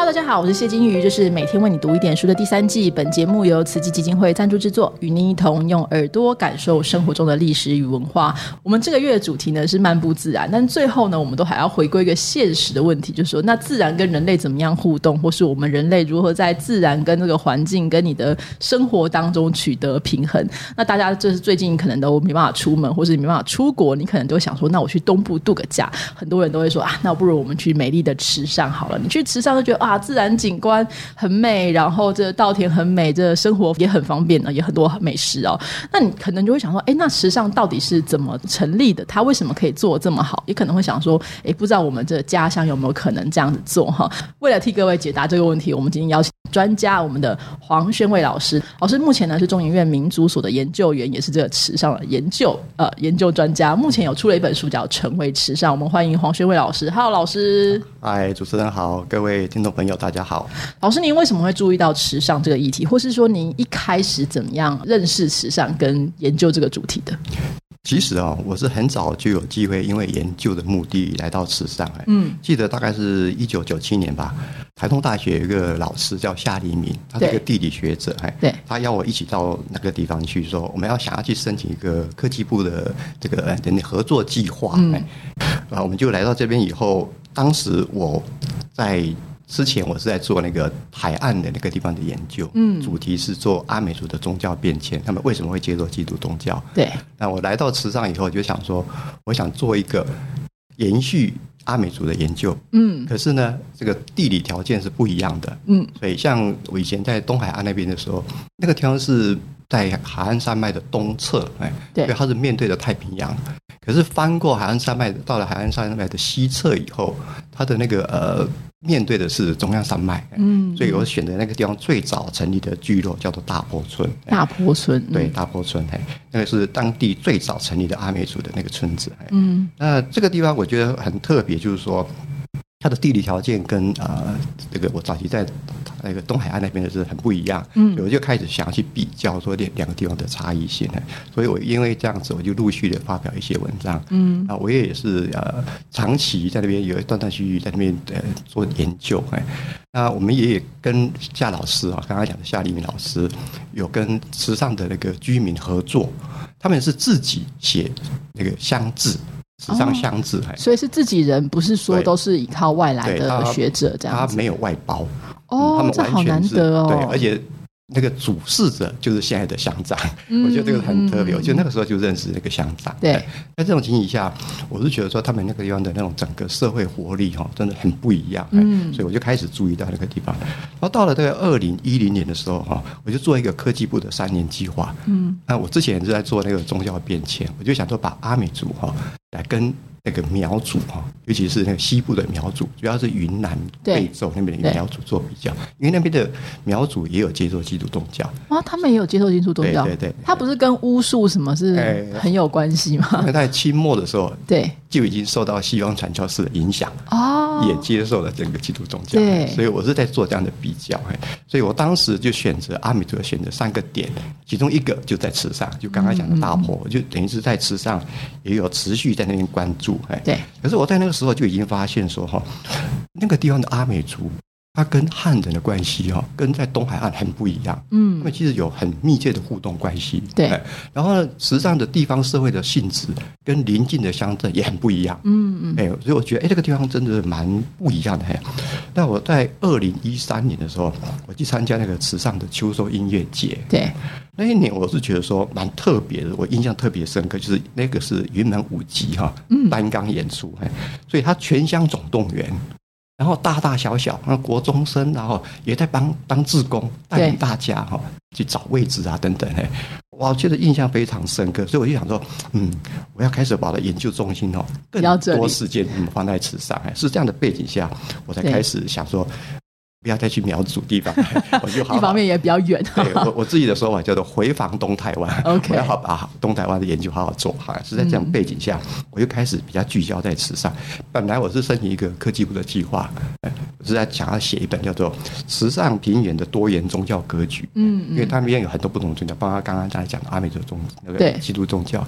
哈大家好，我是谢金鱼，这是每天为你读一点书的第三季。本节目由慈济基金会赞助制作，与您一同用耳朵感受生活中的历史与文化。我们这个月的主题呢是漫步自然，但最后呢，我们都还要回归一个现实的问题，就是说，那自然跟人类怎么样互动，或是我们人类如何在自然跟这个环境跟你的生活当中取得平衡？那大家就是最近可能都没办法出门，或是没办法出国，你可能都想说，那我去东部度个假。很多人都会说啊，那不如我们去美丽的池上好了。你去池上就觉得。啊，自然景观很美，然后这稻田很美，这生活也很方便呢，也很多美食哦。那你可能就会想说，哎，那时尚到底是怎么成立的？它为什么可以做这么好？也可能会想说，哎，不知道我们这家乡有没有可能这样子做哈？为了替各位解答这个问题，我们今天邀请专家，我们的黄宣卫老师。老师目前呢是中研院民族所的研究员，也是这个池上的研究呃研究专家。目前有出了一本书叫《成为池上》，我们欢迎黄宣卫老师。Hello，老师。嗨，主持人好，各位听众。朋友，大家好。老师，您为什么会注意到时尚这个议题，或是说您一开始怎么样认识时尚跟研究这个主题的？其实啊，我是很早就有机会，因为研究的目的来到时尚。嗯，记得大概是一九九七年吧，台东大学有一个老师叫夏黎明，他是一个地理学者。哎，对，他邀我一起到那个地方去，说我们要想要去申请一个科技部的这个人合作计划。哎，啊，我们就来到这边以后，当时我在。之前我是在做那个海岸的那个地方的研究，嗯，主题是做阿美族的宗教变迁，他们为什么会接受基督宗教？对。那我来到池上以后，就想说，我想做一个延续阿美族的研究，嗯，可是呢，这个地理条件是不一样的，嗯，所以像我以前在东海岸那边的时候，那个地方是在海岸山脉的东侧，哎，对，它是面对着太平洋。可是翻过海岸山脉，到了海岸山脉的西侧以后，它的那个呃，面对的是中央山脉，嗯，所以我选择那个地方最早成立的聚落叫做大坡村。大坡村，对，大坡村，嘿，那个是当地最早成立的阿美族的那个村子，嗯，那这个地方我觉得很特别，就是说。它的地理条件跟呃，这个我早期在那个东海岸那边的是很不一样，嗯，我就开始想要去比较说两两个地方的差异性，所以我因为这样子，我就陆续的发表一些文章，嗯，啊，我也是呃长期在那边有断断续续在那边呃做研究，哎，那我们也跟夏老师啊，刚刚讲的夏立明老师，有跟池上的那个居民合作，他们是自己写那个乡志。时尚乡志，所以是自己人，不是说都是依靠外来的学者这样子。他没有外包哦，这好难得哦。对，而且。那个主事者就是现在的乡长，我觉得这个很特别。我觉得那个时候就认识那个乡长。对，在这种情形下，我是觉得说他们那个地方的那种整个社会活力哈，真的很不一样。嗯，所以我就开始注意到那个地方。然后到了大概二零一零年的时候哈，我就做一个科技部的三年计划。嗯，那我之前是在做那个宗教变迁，我就想说把阿美族哈来跟。那个苗族哈，尤其是那个西部的苗族，主要是云南贵州那边的苗族做比较，因为那边的苗族也有接受基督宗教。啊，他们也有接受基督宗教，对对，他不是跟巫术什么是很有关系吗？因为在清末的时候，对。就已经受到西方传教士的影响哦，也接受了整个基督宗教，对，所以我是在做这样的比较，所以我当时就选择阿米陀选择三个点，其中一个就在池上，就刚刚讲的大坡，就等于是在池上也有持续在那边关注，哎，对，可是我在那个时候就已经发现说哈，那个地方的阿美族。它跟汉人的关系哦，跟在东海岸很不一样。嗯，他们其实有很密切的互动关系。对，然后呢，实际上的地方社会的性质跟邻近的乡镇也很不一样。嗯嗯，哎，所以我觉得哎，这个地方真的是蛮不一样的。嘿那我在二零一三年的时候，我去参加那个池上的秋收音乐节。对，那一年我是觉得说蛮特别的，我印象特别深刻，就是那个是云门舞集哈，单纲演出，哎，所以他全乡总动员。然后大大小小，那国中生，然后也在帮当志工，带领大家哈去找位置啊等等嘿，我觉得印象非常深刻，所以我就想说，嗯，我要开始把我的研究中心哦更多时间放在此上，是这样的背景下，我才开始想说。不要再去苗族地方，我就好。一方面也比较远。对我我自己的说法叫做回防东台湾。OK，我要好把东台湾的研究好好做好。是在这样背景下，我就开始比较聚焦在慈善。本来我是申请一个科技部的计划，我是在想要写一本叫做《慈善平原的多元宗教格局》。嗯，因为他那边有很多不同的宗教，包括刚刚大家讲的阿美族宗那个基督宗教，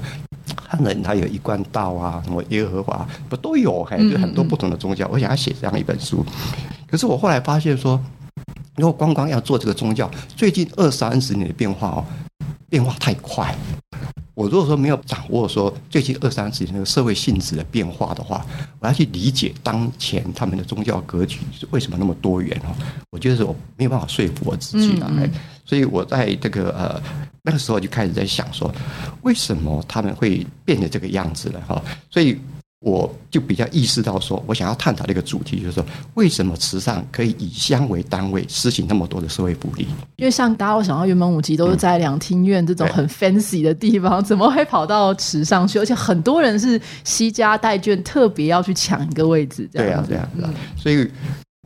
汉人他有一贯道啊，什么耶和华不都有？还有很多不同的宗教。我想要写这样一本书。可是我后来发现说，如果光光要做这个宗教，最近二三十年的变化哦，变化太快。我如果说没有掌握说最近二三十年那个社会性质的变化的话，我要去理解当前他们的宗教格局是为什么那么多元哦，我觉得是我没有办法说服我自己的。哎，所以我在这个呃那个时候就开始在想说，为什么他们会变成这个样子了哈？所以。我就比较意识到，说我想要探讨的一个主题，就是说，为什么慈善可以以乡为单位实行那么多的社会福利？因为像大家我想到原本五级都是在两厅院这种很 fancy 的地方，怎么会跑到池上去？而且很多人是惜家带眷，特别要去抢一个位置，这样这样子。所以。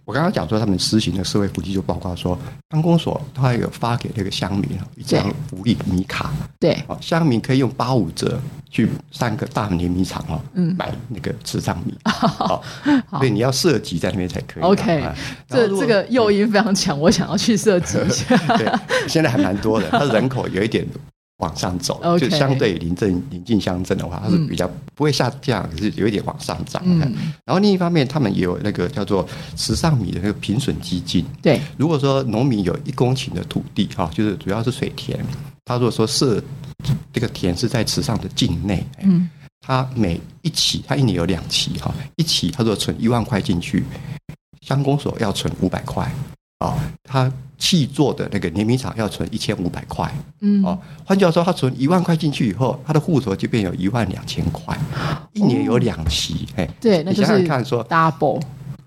我刚刚讲说，他们实行的社会福利就包括说，办公所他有发给那个乡民一张福利米卡，对，乡民可以用八五折去三个大碾米厂哦，嗯，买那个慈善米，好，所以你要涉及在那边才可以。OK，这这个诱因非常强，我想要去涉及一下。对，现在还蛮多的，它人口有一点。往上走，就相对临镇临近乡镇的话，它是比较不会下降，可是有一点往上涨。然后另一方面，他们也有那个叫做池上米的那个平损基金。对，如果说农民有一公顷的土地，哈，就是主要是水田，他如果说是这个田是在池上的境内，嗯，他每一期他一年有两期，哈，一期他说存一万块进去，乡公所要存五百块。啊，他去做的那个联名厂要存一千五百块，嗯，哦，换句话说，他存一万块进去以后，他的户头就变有一万两千块，一年有两期，哎，对，你想想看，说 double。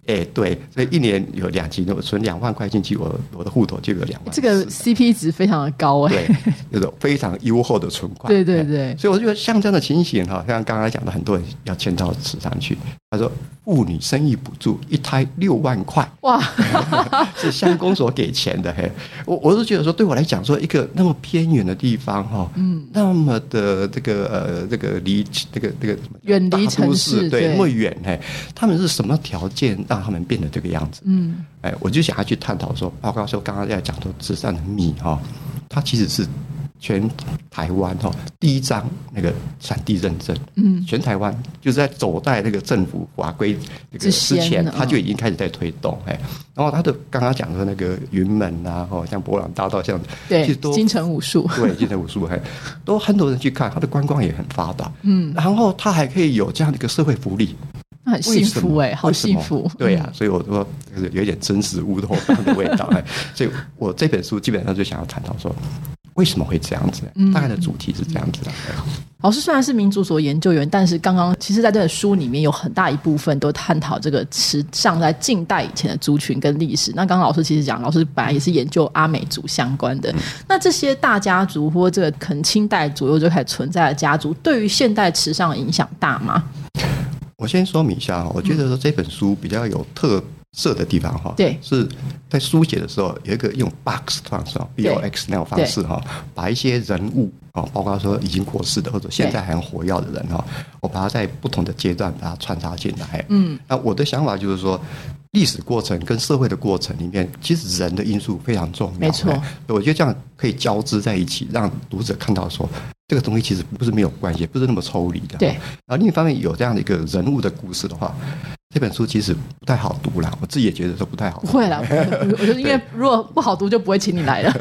哎，对，所以一年有两期，我存两万块进去，我我的户头就有两万。这个 CP 值非常的高哎，对，有种非常优厚的存款。对对对，所以我觉得像这样的情形哈，像刚刚讲的，很多人要迁到池上去。他说，妇女生育补助一胎六万块，哇，是乡公所给钱的嘿。我我是觉得说，对我来讲，说一个那么偏远的地方哈，嗯，那么的这个呃这个离这个这个远离城市，对，那么远嘿，他们是什么条件让？他们变得这个样子，嗯，哎，我就想要去探讨说，包括说刚刚在讲说慈善的米哈，它其实是全台湾哈第一张那个产地认证，嗯，全台湾就是在走在那个政府法规那个之前，他就已经开始在推动，哎，然后他的刚刚讲的那个云门啊，哦，像博朗大道这样，对，其实都金城武术，对，金城武术，还都很多人去看，他的观光也很发达，嗯，然后他还可以有这样的一个社会福利。很幸福哎，好幸福。对呀，所以我说有一点真实乌托邦的味道 哎。所以我这本书基本上就想要谈到说，为什么会这样子？大概的主题是这样子的。老师虽然是民族所研究员，但是刚刚其实在这本书里面有很大一部分都探讨这个时尚在近代以前的族群跟历史。那刚刚老师其实讲，老师本来也是研究阿美族相关的。那这些大家族或这个可能清代左右就开始存在的家族，对于现代时尚影响大吗？我先说明一下哈，我觉得说这本书比较有特色的地方哈，对，是在书写的时候有一个用 box 方式，B O X 那种方式哈，把一些人物啊，包括说已经过世的或者现在还活跃的人哈，我把它在不同的阶段把它穿插进来。嗯，那我的想法就是说，历史过程跟社会的过程里面，其实人的因素非常重要。没错，我觉得这样可以交织在一起，让读者看到说。这个东西其实不是没有关系，不是那么抽离的。对。然后另一方面有这样的一个人物的故事的话，这本书其实不太好读啦。我自己也觉得说不太好。不会啦，我觉得因为如果不好读，就不会请你来了。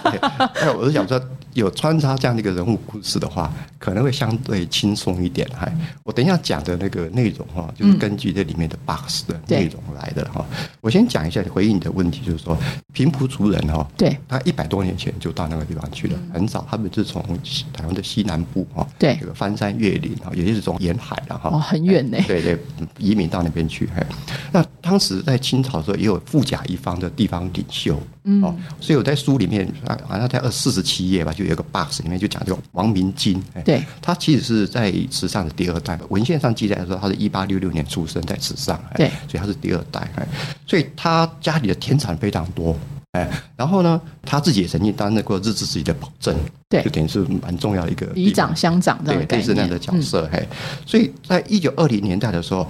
哎，我是想说。有穿插这样的一个人物故事的话，可能会相对轻松一点。嗨，我等一下讲的那个内容哈，就是根据这里面的 box 的内容来的哈。我先讲一下回应你的问题，就是说平埔族人哈，对，他一百多年前就到那个地方去了，很早，他们是从台湾的西南部哈，对，这个翻山越岭哈，也就是从沿海了哈，哦，很远呢，对对，移民到那边去。嘿，那当时在清朝的时候，也有富甲一方的地方领袖，嗯，哦，所以我在书里面啊，好像在二四十七页吧，就。有个 box 里面就讲这个王明金，对，他其实是在慈上的第二代，文献上记载说他是一八六六年出生在池上，对，所以他是第二代，所以他家里的田产非常多，哎，然后呢，他自己也曾经担任过日治时期的保证，对，就等于是蛮重要的一个里长乡长这样类似那样的角色，嘿，所以在一九二零年代的时候，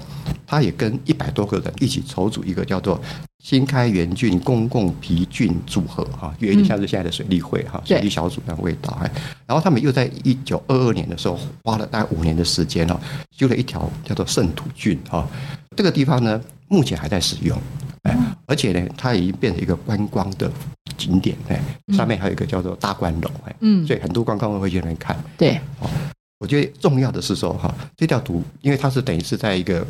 他也跟一百多个人一起筹组一个叫做。新开元郡公共皮郡组合哈，有点像是现在的水利会哈，水利小组那味道哎。然后他们又在一九二二年的时候，花了大概五年的时间哦，修了一条叫做圣土郡哈。这个地方呢，目前还在使用。哎，而且呢，它已经变成一个观光的景点，哎，上面还有一个叫做大观楼，哎，嗯所以很多观光客会去那边看。对，我觉得重要的是说，哈，这条土，因为它是等于是在一个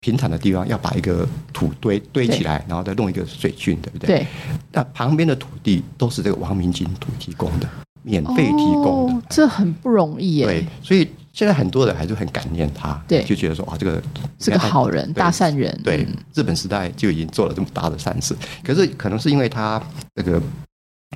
平坦的地方，要把一个土堆堆起来，然后再弄一个水渠，对不对？。对，那旁边的土地都是这个王明金土提供的，免费提供的。哦，这很不容易耶。对，所以现在很多人还是很感念他，对就觉得说哇，这个是个好人，大善人。对嗯，日本时代就已经做了这么大的善事，可是可能是因为他这个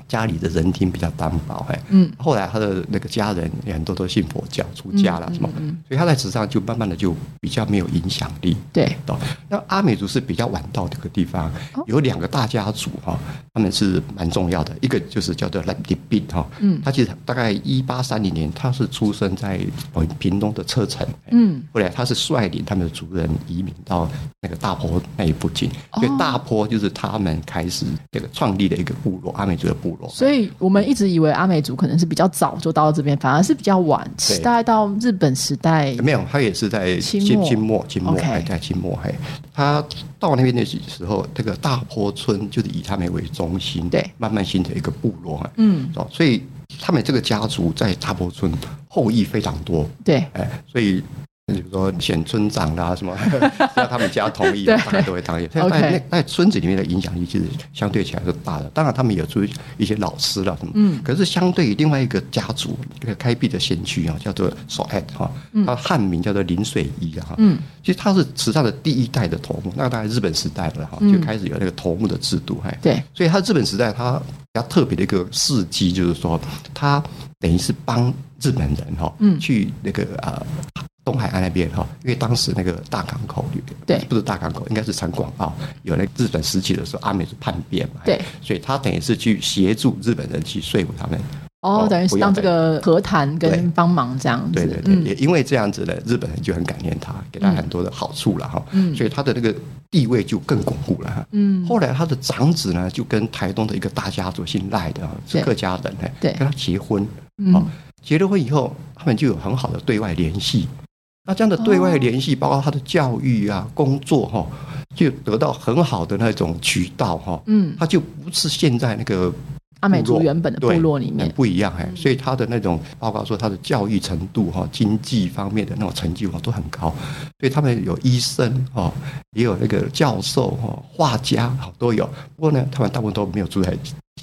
家里的人丁比较单薄，哎，嗯，后来他的那个家人也很多都信佛教出家了嗯什么，嗯嗯。所以他在纸上就慢慢的就比较没有影响力。对，哦，那阿美族是比较晚到这个地方，哦。有两个大家族哈、他们是蛮重要的，一个就是叫做兰迪比哈，嗯。他其实大概一八三零年，他是出生在呃屏东的车城，嗯，后来他是率领他们的族人移民到那个大坡那一附近，哦所以大坡就是他们开始这个创立的一个部落，阿美族的部落。所以我们一直以为阿美族可能是比较早就到这边，反而是比较晚，对。大概到日本时代。没有，他也是在清末。清清末清末还在清末嘿。他到那边的时候，这个大坡村就是以他们为中心，对。慢慢形成一个部落，哎嗯，哦，所以他们这个家族在大坡村后裔非常多，对，哎，所以比如说选村长啦什么，只要他们家同意，对大概都会当所以在那在村子里面的影响力其实相对起来是大的。当然，他们有出一些老师啦什么，嗯可是相对于另外一个家族，一个开辟的先驱啊，叫做索爱哈，他汉名叫做林水一啊哈，嗯，其实他是池上的第一代的头目，那大概日本时代了哈，嗯就开始有那个头目的制度，还对，所以他日本时代他比较特别的一个事迹，就是说他等于是帮日本人哈，嗯去那个呃东海岸那边哈，因为当时那个大港口对。不是大港口，应该是长广澳，有那个日本时期的时候，阿美是叛变嘛，对，所以他等于是去协助日本人去说服他们，哦，哦等于是不要当这个和谈跟帮忙这样子。对对对，嗯。也因为这样子呢，日本人就很感念他，给他很多的好处了哈，嗯。所以他的那个地位就更巩固了哈。嗯，后来他的长子呢，就跟台东的一个大家族姓赖的，是对。客家人，哎对。跟他结婚，嗯。哦，结了婚以后，他们就有很好的对外联系。那这样的对外联系，包括他的教育啊、工作哈，就得到很好的那种渠道哈。嗯，他就不是现在那个阿美族原本的部落里面很，不一样哎，所以他的那种包括说他的教育程度哈、经济方面的那种成就哈都很高，所以他们有医生哈，也有那个教授哈、画家哈都有。不过呢，他们大部分都没有住在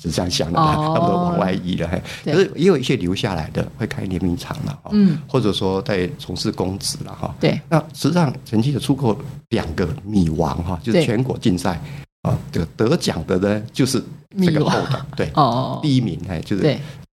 纸上乡的，哦。他们都往外移了。嘿。可是也有一些留下来的，会开联名厂了哈，嗯，或者说在从事公职了哈。对，那实际上曾经有出过两个米王哈，就是全国竞赛啊，这个得奖的呢就是这个后的，对，哦，第一名哎，就是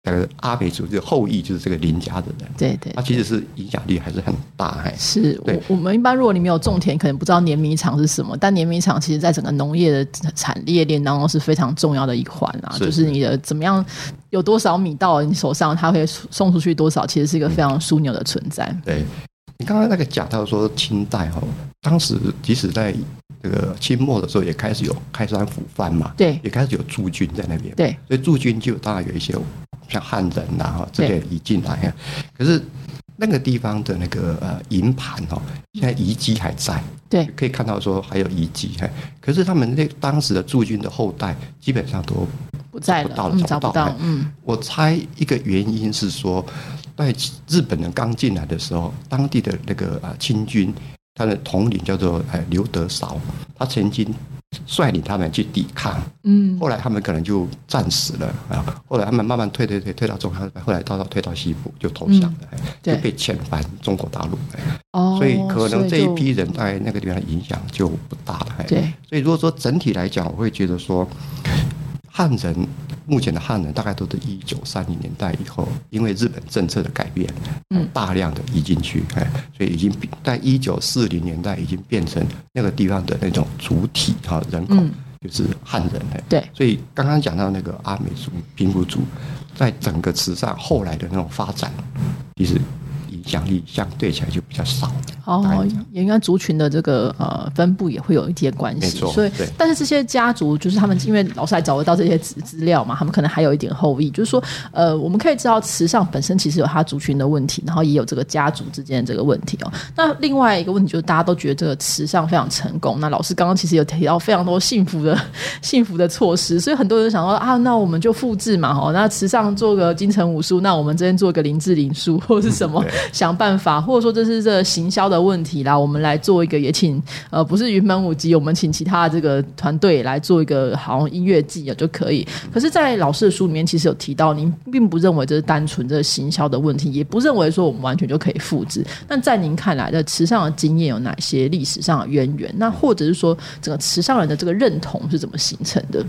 对那个阿美族，就是后裔，就是这个林家的人，对对他，其实是影响力还是很大哎。是我对我们一般，如果你没有种田，可能不知道碾米厂是什么。但碾米厂其实在整个农业的产业链当中是非常重要的一环啊，是就是你的怎么样有多少米到你手上，它会送出去多少，其实是一个非常枢纽的存在。对，你刚刚那个讲到说清代哈，当时即使在这个清末的时候，也开始有开山抚番嘛，对也开始有驻军在那边，对，所以驻军就当然有一些像汉人呐、哈这些移进来啊，可是那个地方的那个呃营盘哈，现在遗迹还在，对，可以看到说还有遗迹，嘿可是他们那当时的驻军的后代基本上都不在了，嗯，找不到嗯，我猜一个原因是说，在日本人刚进来的时候，当地的那个啊清军，他的统领叫做哎刘德韶，他曾经率领他们去抵抗，嗯，后来他们可能就战死了。啊，后来他们慢慢退退退退到中央，后来到到退到西部就投降了，就被遣返中国大陆，哎。哦，所以可能这一批人在那个地方的影响就不大了。哎。对，所以如果说整体来讲，我会觉得说，汉人目前的汉人大概都是一九三零年代以后，因为日本政策的改变，嗯大量的移进去，哎，所以已经比在一九四零年代已经变成那个地方的那种主体哈人口嗯就是汉人哎。对，所以刚刚讲到那个阿美族、平埔族，在整个慈善后来的那种发展，其实影响力相对起来就比较少。哦，也应该族群的这个呃分布也会有一些关系，所以但是这些家族就是他们因为老师还找得到这些资资料嘛，他们可能还有一点后裔，就是说呃我们可以知道慈善本身其实有他族群的问题，然后也有这个家族之间的这个问题哦。那另外一个问题就是大家都觉得这个慈善非常成功，那老师刚刚其实有提到非常多幸福的 幸福的措施，所以很多人想说啊，那我们就复制嘛，哦，那慈善做个金城武术，那我们这边做个林志玲术或者是什么，想办法，或者说这是这行销的问题啦，我们来做一个，也请呃不是云门舞集，我们请其他的这个团队来做一个好像音乐季啊就可以。可是，在老师的书里面，其实有提到，您并不认为这是单纯这行销的问题，也不认为说我们完全就可以复制。那在您看来的慈善的经验有哪些历史上的渊源？那或者是说，整个慈善人的这个认同是怎么形成的？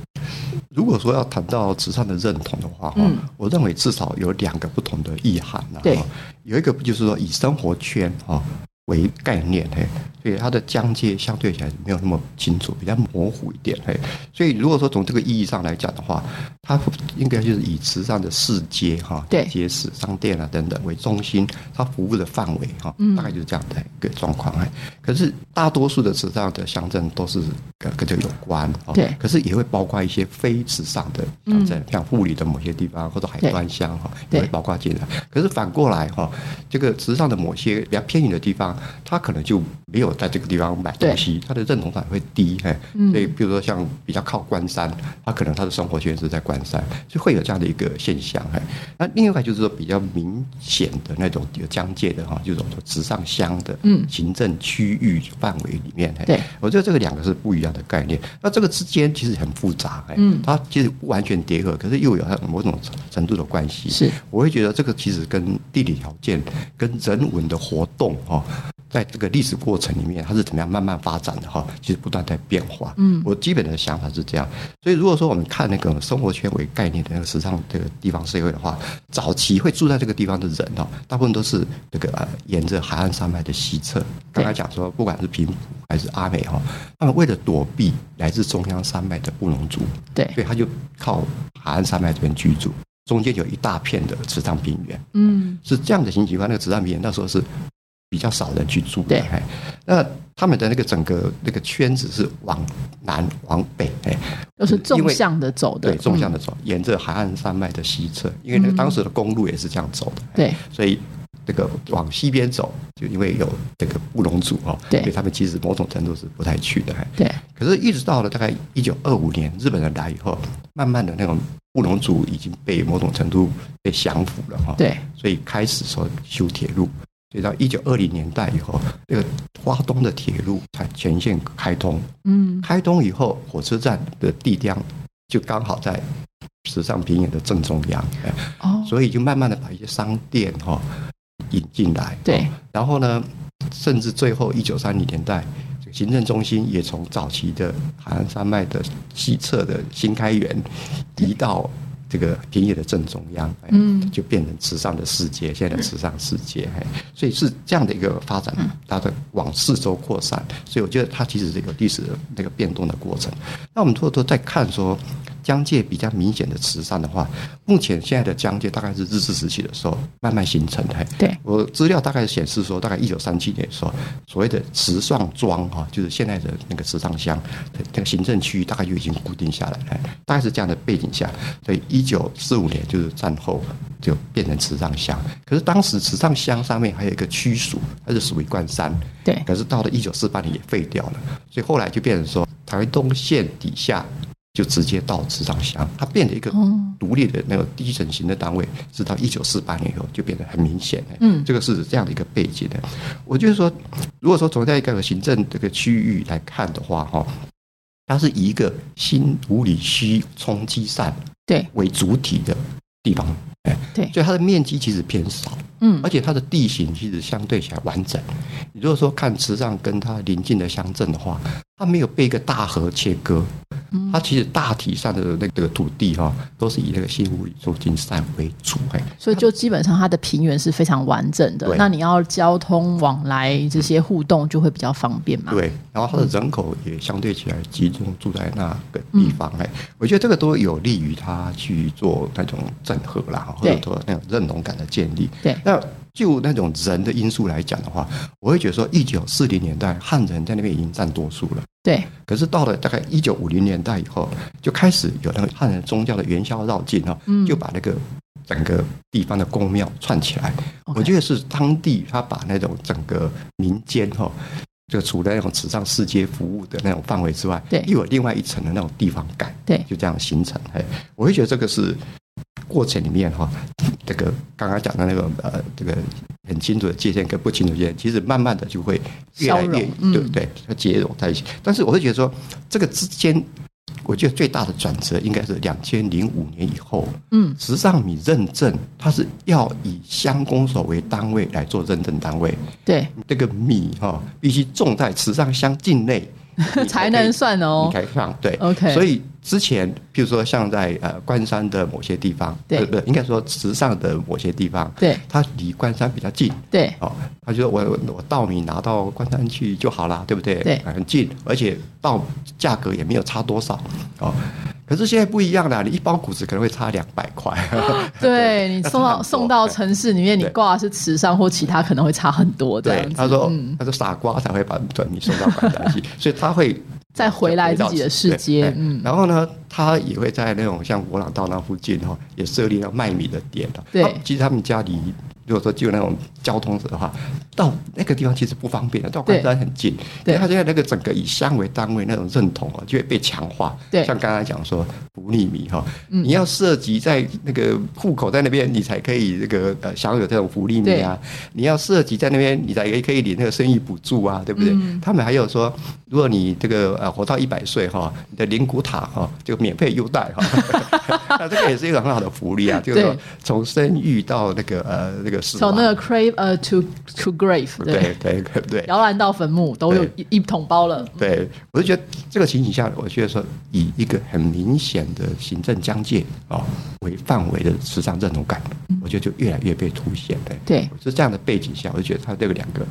如果说要谈到慈善的认同的话，嗯，我认为至少有两个不同的意涵呢。对，有一个不就是说以生活圈啊。为概念嘿，所以它的疆界相对起来没有那么清楚，比较模糊一点嘿。所以如果说从这个意义上来讲的话，它应该就是以慈善的市街哈，对街市、商店啊等等为中心，它服务的范围哈，大概就是这样的一个状况哎。可是大多数的慈善的乡镇都是跟跟这个有关，对。可是也会包括一些非慈善的乡镇，像护理的某些地方或者海端乡哈，也会包括进来。可是反过来哈，这个慈善的某些比较偏远的地方。他可能就没有在这个地方买东西，他的认同感会低，嘿，所以比如说像比较靠关山，他可能他的生活圈是在关山，就会有这样的一个现象，嘿。那另外就是说比较明显的那种有疆界的哈，就是说直上乡的嗯行政区域范围里面，对，我觉得这个两个是不一样的概念。那这个之间其实很复杂，嗯，它其实不完全叠合，可是又有某种程度的关系。是，我会觉得这个其实跟地理条件、跟人文的活动，哈。在这个历史过程里面，它是怎么样慢慢发展的哈？其实不断在变化。嗯，我基本的想法是这样。所以如果说我们看那个生活圈为概念的那个时尚这个地方社会的话，早期会住在这个地方的人哦，大部分都是这个呃沿着海岸山脉的西侧。刚才讲说，不管是平埔还是阿美哈，他们为了躲避来自中央山脉的布农族，对，所以他就靠海岸山脉这边居住，中间有一大片的池塘平原。嗯，是这样的情形况。那个池塘平原那时候是。比较少人去住，对，那他们的那个整个那个圈子是往南往北，哎，都是纵向的走的，对，纵向的走，沿着海岸山脉的西侧，因为那个当时的公路也是这样走的，对，所以这个往西边走，就因为有这个布隆族哦，对，所以他们其实某种程度是不太去的，对。可是，一直到了大概一九二五年，日本人来以后，慢慢的那种布隆族已经被某种程度被降服了，哈，对，所以开始说修铁路。所以到一九二零年代以后，这个花东的铁路才全线开通。嗯，开通以后，火车站的地量就刚好在时尚平原的正中央。哦，所以就慢慢的把一些商店哈引进来。对，然后呢，甚至最后一九三零年代，行政中心也从早期的海岸山脉的西侧的新开园移到。这个田野的正中央，嗯，就变成池上的世界，现在的池上世界，哎，所以是这样的一个发展，它的往四周扩散，所以我觉得它其实是一个历史的那个变动的过程。那我们偷偷在看说。疆界比较明显的慈善的话，目前现在的疆界大概是日治时期的时候慢慢形成的。对我资料大概显示说，大概一九三七年的时候，所谓的慈善庄哈，就是现在的那个慈善乡，那个行政区域大概就已经固定下来了。大概是这样的背景下，所以一九四五年就是战后就变成慈善乡。可是当时慈善乡上面还有一个区属，它是属于关山。对。可是到了一九四八年也废掉了，所以后来就变成说台东县底下。就直接到池上乡，它变成一个独立的那个低整型的单位，直到一九四八年以后就变得很明显。嗯，这个是这样的一个背景的。我就是说，如果说从在一个行政这个区域来看的话，哈，它是以一个新五里区冲积扇对为主体的地方，哎，对，所以它的面积其实偏少，嗯，而且它的地形其实相对起来完整。你如果说看池上跟它邻近的乡镇的话，它没有被一个大河切割。它其实大体上的那个土地哈，都是以那个新屋里做金山为主，哎，所以就基本上它的平原是非常完整的。那你要交通往来这些互动就会比较方便嘛？对，然后它的人口也相对起来集中住在那个地方，哎，我觉得这个都有利于它去做那种整合啦，或者说那种认同感的建立。对，那就那种人的因素来讲的话，我会觉得说，一九四零年代汉人在那边已经占多数了。对，可是到了大概一九五零年代以后，就开始有那个汉人宗教的元宵绕境哈，就把那个整个地方的宫庙串起来。我觉得是当地他把那种整个民间哈，就除了那种慈善世界服务的那种范围之外，对，又有另外一层的那种地方感，对，就这样形成。哎，我会觉得这个是过程里面哈，这个刚刚讲的那个呃，这个。很清楚的界限跟不清楚界限，其实慢慢的就会越来越对不对？它结融在一起。但是我会觉得说，这个之间，我觉得最大的转折应该是两千零五年以后。嗯，时尚米认证它是要以乡公所为单位来做认证单位。对，这个米哈必须种在池上乡境内 才能算哦。开放对，OK。所以之前，譬如说像在呃关山的某些地方，对不对？应该说池上的某些地方，对，它离关山比较近，对，哦，他就说我我稻米拿到关山去就好了，对不对？对，很近，而且稻价格也没有差多少，哦。可是现在不一样了，你一包谷子可能会差两百块。对你送到送到城市里面，你挂的是池上或其他，可能会差很多。对，他说他说傻瓜才会把短米送到关山去，所以他会。再回来自己的世界，嗯，然后呢，他也会在那种像博朗道那附近哈，也设立了卖米的店的。对，其实他们家离。如果说就那种交通的话，到那个地方其实不方便的，到关山很近。对，他现在那个整个以乡为单位那种认同啊，就会被强化。对，像刚才讲说福利米哈，你要涉及在那个户口在那边，你才可以这个呃享有这种福利米啊。你要涉及在那边，你才可以领那个生育补助啊，对不对？他们还有说，如果你这个呃活到一百岁哈，你的灵骨塔哈就免费优待哈。那这个也是一个很好的福利啊，就是说从生育到那个呃那个。从那个 crave 呃 to to grave 对对对对摇篮到坟墓都有一一桶包了。对，我就觉得这个情形下，我觉得说以一个很明显的行政疆界啊为范围的时尚认同感，我觉得就越来越被凸显。的，对，是这样的背景下，我就觉得它这个两个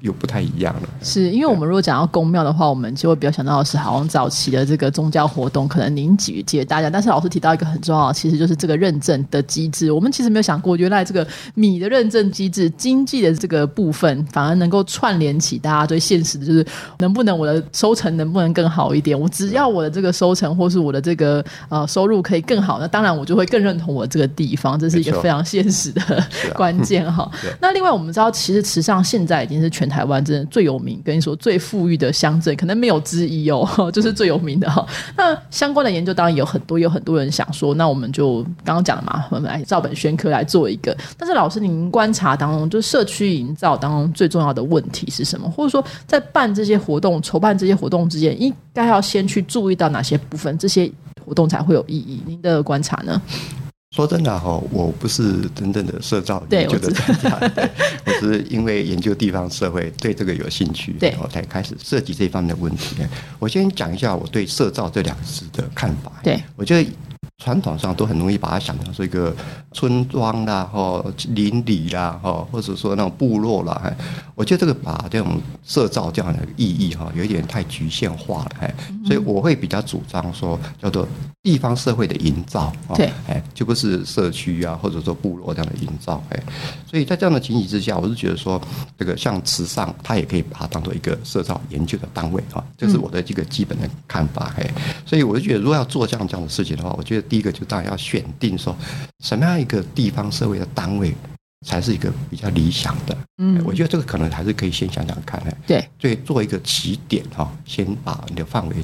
又不太一样了。是因为我们如果讲到宫庙的话，我们就会比较想到的是好像早期的这个宗教活动可能凝聚接大家，但是老师提到一个很重要，其实就是这个认证的机制。我们其实没有想过，原来这个米的。认证机制、经济的这个部分，反而能够串联起大家对现实的，就是能不能我的收成能不能更好一点？我只要我的这个收成或是我的这个呃收入可以更好，那当然我就会更认同我这个地方，这是一个非常现实的关键哈。那另外我们知道，其实池上现在已经是全台湾真的最有名，跟你说最富裕的乡镇，可能没有之一哦，就是最有名的哈。那相关的研究当然有很多，有很多人想说，那我们就刚刚讲了嘛，我们来照本宣科来做一个。但是老师您。观察当中，就社区营造当中最重要的问题是什么？或者说，在办这些活动、筹办这些活动之间，应该要先去注意到哪些部分，这些活动才会有意义？您的观察呢？说真的哈，我不是真正的社造研究的专家，我是因为研究地方社会对这个有兴趣，对，我才开始涉及这方面的问题。我先讲一下我对“社造”这两个字的看法。对我觉得。传统上都很容易把它想成是一个村庄啦，或邻里啦，哈，或者说那种部落啦。我觉得这个把这种社造这样的意义哈，有一点太局限化了，哎，所以我会比较主张说叫做地方社会的营造，对，哎，就不是社区啊，或者说部落这样的营造，哎，所以在这样的情形之下，我是觉得说这个像慈善，它也可以把它当做一个社造研究的单位啊，这是我的这个基本的看法，哎，所以我就觉得如果要做这样这样的事情的话，我觉得。第一个就当然要选定说什么样一个地方社会的单位才是一个比较理想的。嗯，我觉得这个可能还是可以先想想看的。对，所以做一个起点哈，先把你的范围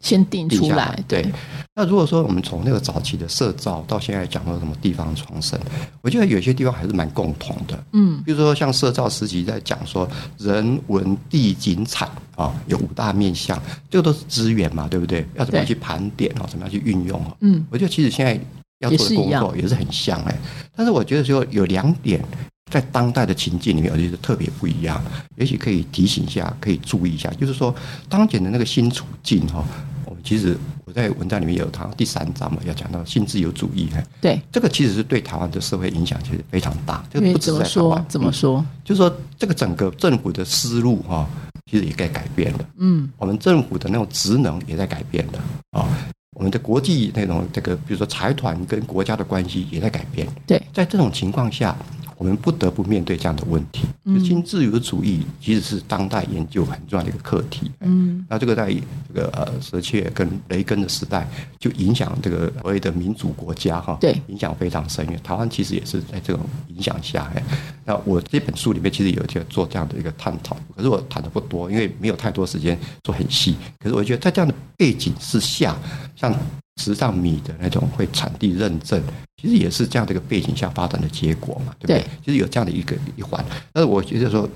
先定出来。对。那如果说我们从那个早期的社造到现在讲到什么地方创生，我觉得有些地方还是蛮共同的。嗯，比如说像社造时期在讲说人文地景产。啊，有五大面向，这个都是资源嘛，对不对？要怎么样去盘点啊？怎么样去运用啊？嗯，我觉得其实现在要做的工作也是很像哎，但是我觉得说有两点在当代的情境里面，我觉得特别不一样，也许可以提醒一下，可以注意一下，就是说当前的那个新处境哈，我们其实我在文章里面有谈第三章嘛，要讲到新自由主义哈，对，这个其实是对台湾的社会影响其实非常大，这个不止在台湾，怎么说？就是说这个整个政府的思路哈。其实也该改变了，嗯，我们政府的那种职能也在改变的。啊，我们的国际那种这个，比如说财团跟国家的关系也在改变，对，在这种情况下，我们不得不面对这样的问题。就新自由主义其实是当代研究很重要的一个课题。嗯，那这个在这个呃舍切跟雷根的时代，就影响这个所谓的民主国家哈，对，影响非常深远。台湾其实也是在这种影响下，哎，那我这本书里面其实有就做这样的一个探讨，可是我谈的不多，因为没有太多时间做很细。可是我觉得在这样的背景之下，像时尚米的那种会产地认证，其实也是这样的一个背景下发展的结果嘛，对不对？其实有这样的一个一环。但是我觉得说，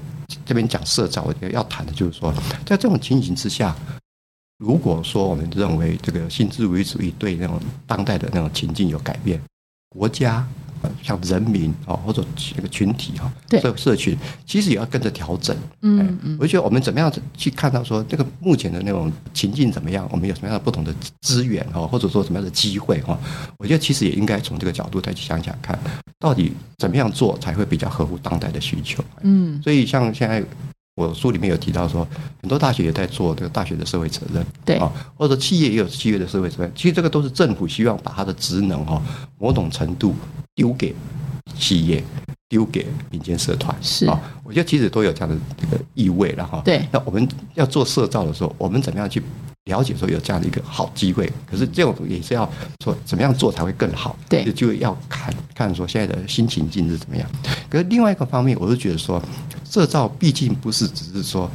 这边讲社造，我觉得要谈的就是说，在这种情形之下，如果说我们认为这个新自由主义对那种当代的那种情境有改变，国家。像人民啊，或者这个群体哈，这个社群其实也要跟着调整。嗯嗯，我觉得我们怎么样去看到说这个目前的那种情境怎么样？我们有什么样的不同的资源哈，或者说什么样的机会哈？我觉得其实也应该从这个角度再去想想看，到底怎么样做才会比较合乎当代的需求。嗯，所以像现在。我书里面有提到说，很多大学也在做这个大学的社会责任，对啊，或者企业也有企业的社会责任。其实这个都是政府希望把它的职能哈，某种程度丢给企业，丢给民间社团，是啊，我觉得其实都有这样的这个意味了哈。对，那我们要做社造的时候，我们怎么样去？了解说有这样的一个好机会，可是这种也是要说怎么样做才会更好，对，就要看看说现在的新情境是怎么样。可是另外一个方面，我是觉得说，这造毕竟不是只是说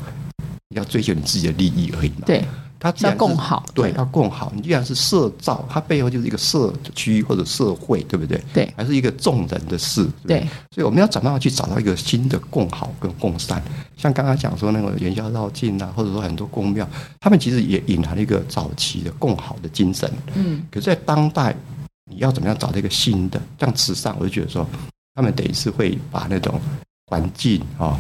要追求你自己的利益而已嘛，对。它要共好，对，要共好。你既然是社造，它背后就是一个社区或者社会，对不对？对，还是一个众人的事，对。所以我们要怎么样去找到一个新的共好跟共善？像刚刚讲说那个元宵绕境啊，或者说很多公庙，他们其实也隐含了一个早期的共好的精神。嗯。可是，在当代，你要怎么样找到一个新的？像慈善，我就觉得说，他们等于是会把那种环境啊。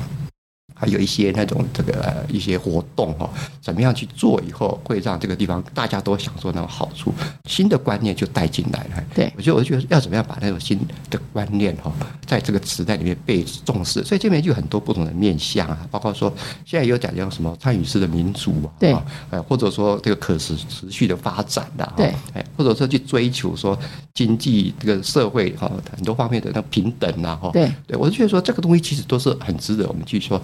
还有一些那种这个一些活动哈，怎么样去做以后会让这个地方大家都享受那种好处，新的观念就带进来了。对，我觉得我觉得要怎么样把那种新的观念哈，在这个时代里面被重视，所以这边就有很多不同的面向啊，包括说现在有讲叫什么参与式的民主啊，对，呃或者说这个可持持续的发展的，对，哎或者说去追求说经济这个社会哈很多方面的那平等啊，哈，对，对我就觉得说这个东西其实都是很值得我们去说。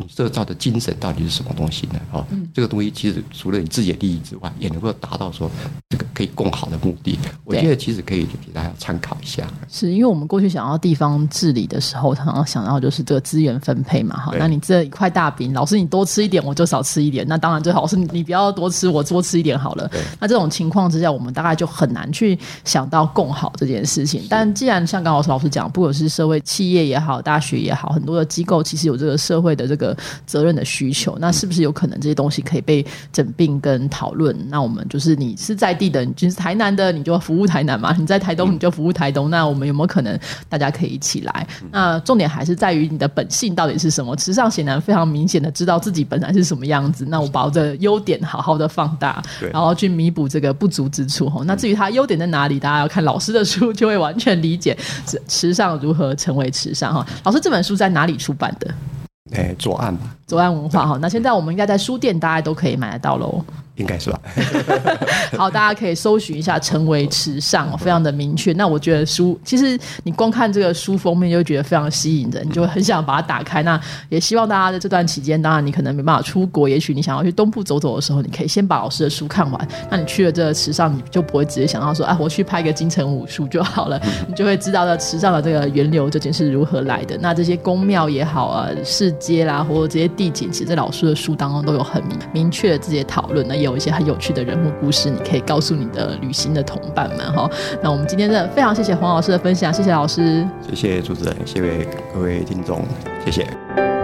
你社造的精神到底是什么东西呢？哦，这个东西其实除了你自己的利益之外，也能够达到说这个可以共好的目的。我觉得其实可以给大家参考一下。是因为我们过去想要地方治理的时候，常常想到就是这个资源分配嘛。哈，那你这一块大饼，老师你多吃一点，我就少吃一点。那当然最好是你不要多吃，我多吃一点好了。那这种情况之下，我们大概就很难去想到共好这件事情。但既然像刚老师老师讲，不管是社会企业也好，大学也好，很多的机构其实有这个社会的这个。责任的需求，那是不是有可能这些东西可以被整并跟讨论？那我们就是你是在地的，你就是台南的，你就服务台南嘛；你在台东，你就服务台东。那我们有没有可能大家可以一起来？那重点还是在于你的本性到底是什么？池上显然非常明显的知道自己本来是什么样子。那我把我的优点好好的放大，然后去弥补这个不足之处。哈，那至于他优点在哪里，大家要看老师的书就会完全理解池上如何成为池上。哈，老师这本书在哪里出版的？哎，左岸吧，左岸文化哈。那现在我们应该在书店，大家都可以买得到喽。应该是吧。好，大家可以搜寻一下“成为时尚”，非常的明确。那我觉得书，其实你光看这个书封面就觉得非常吸引人，你就很想把它打开。那也希望大家在这段期间，当然你可能没办法出国，也许你想要去东部走走的时候，你可以先把老师的书看完。那你去了这个池上，你就不会直接想到说，啊，我去拍个金城武术就好了。你就会知道这池上的这个源流究竟是如何来的。那这些宫庙也好啊，市街啦，或者这些地景，其实在老师的书当中都有很明明确的这些讨论。那也有一些很有趣的人物故事，你可以告诉你的旅行的同伴们哈。那我们今天真的非常谢谢黄老师的分享，谢谢老师，谢谢主持人，谢谢各位听众，谢谢。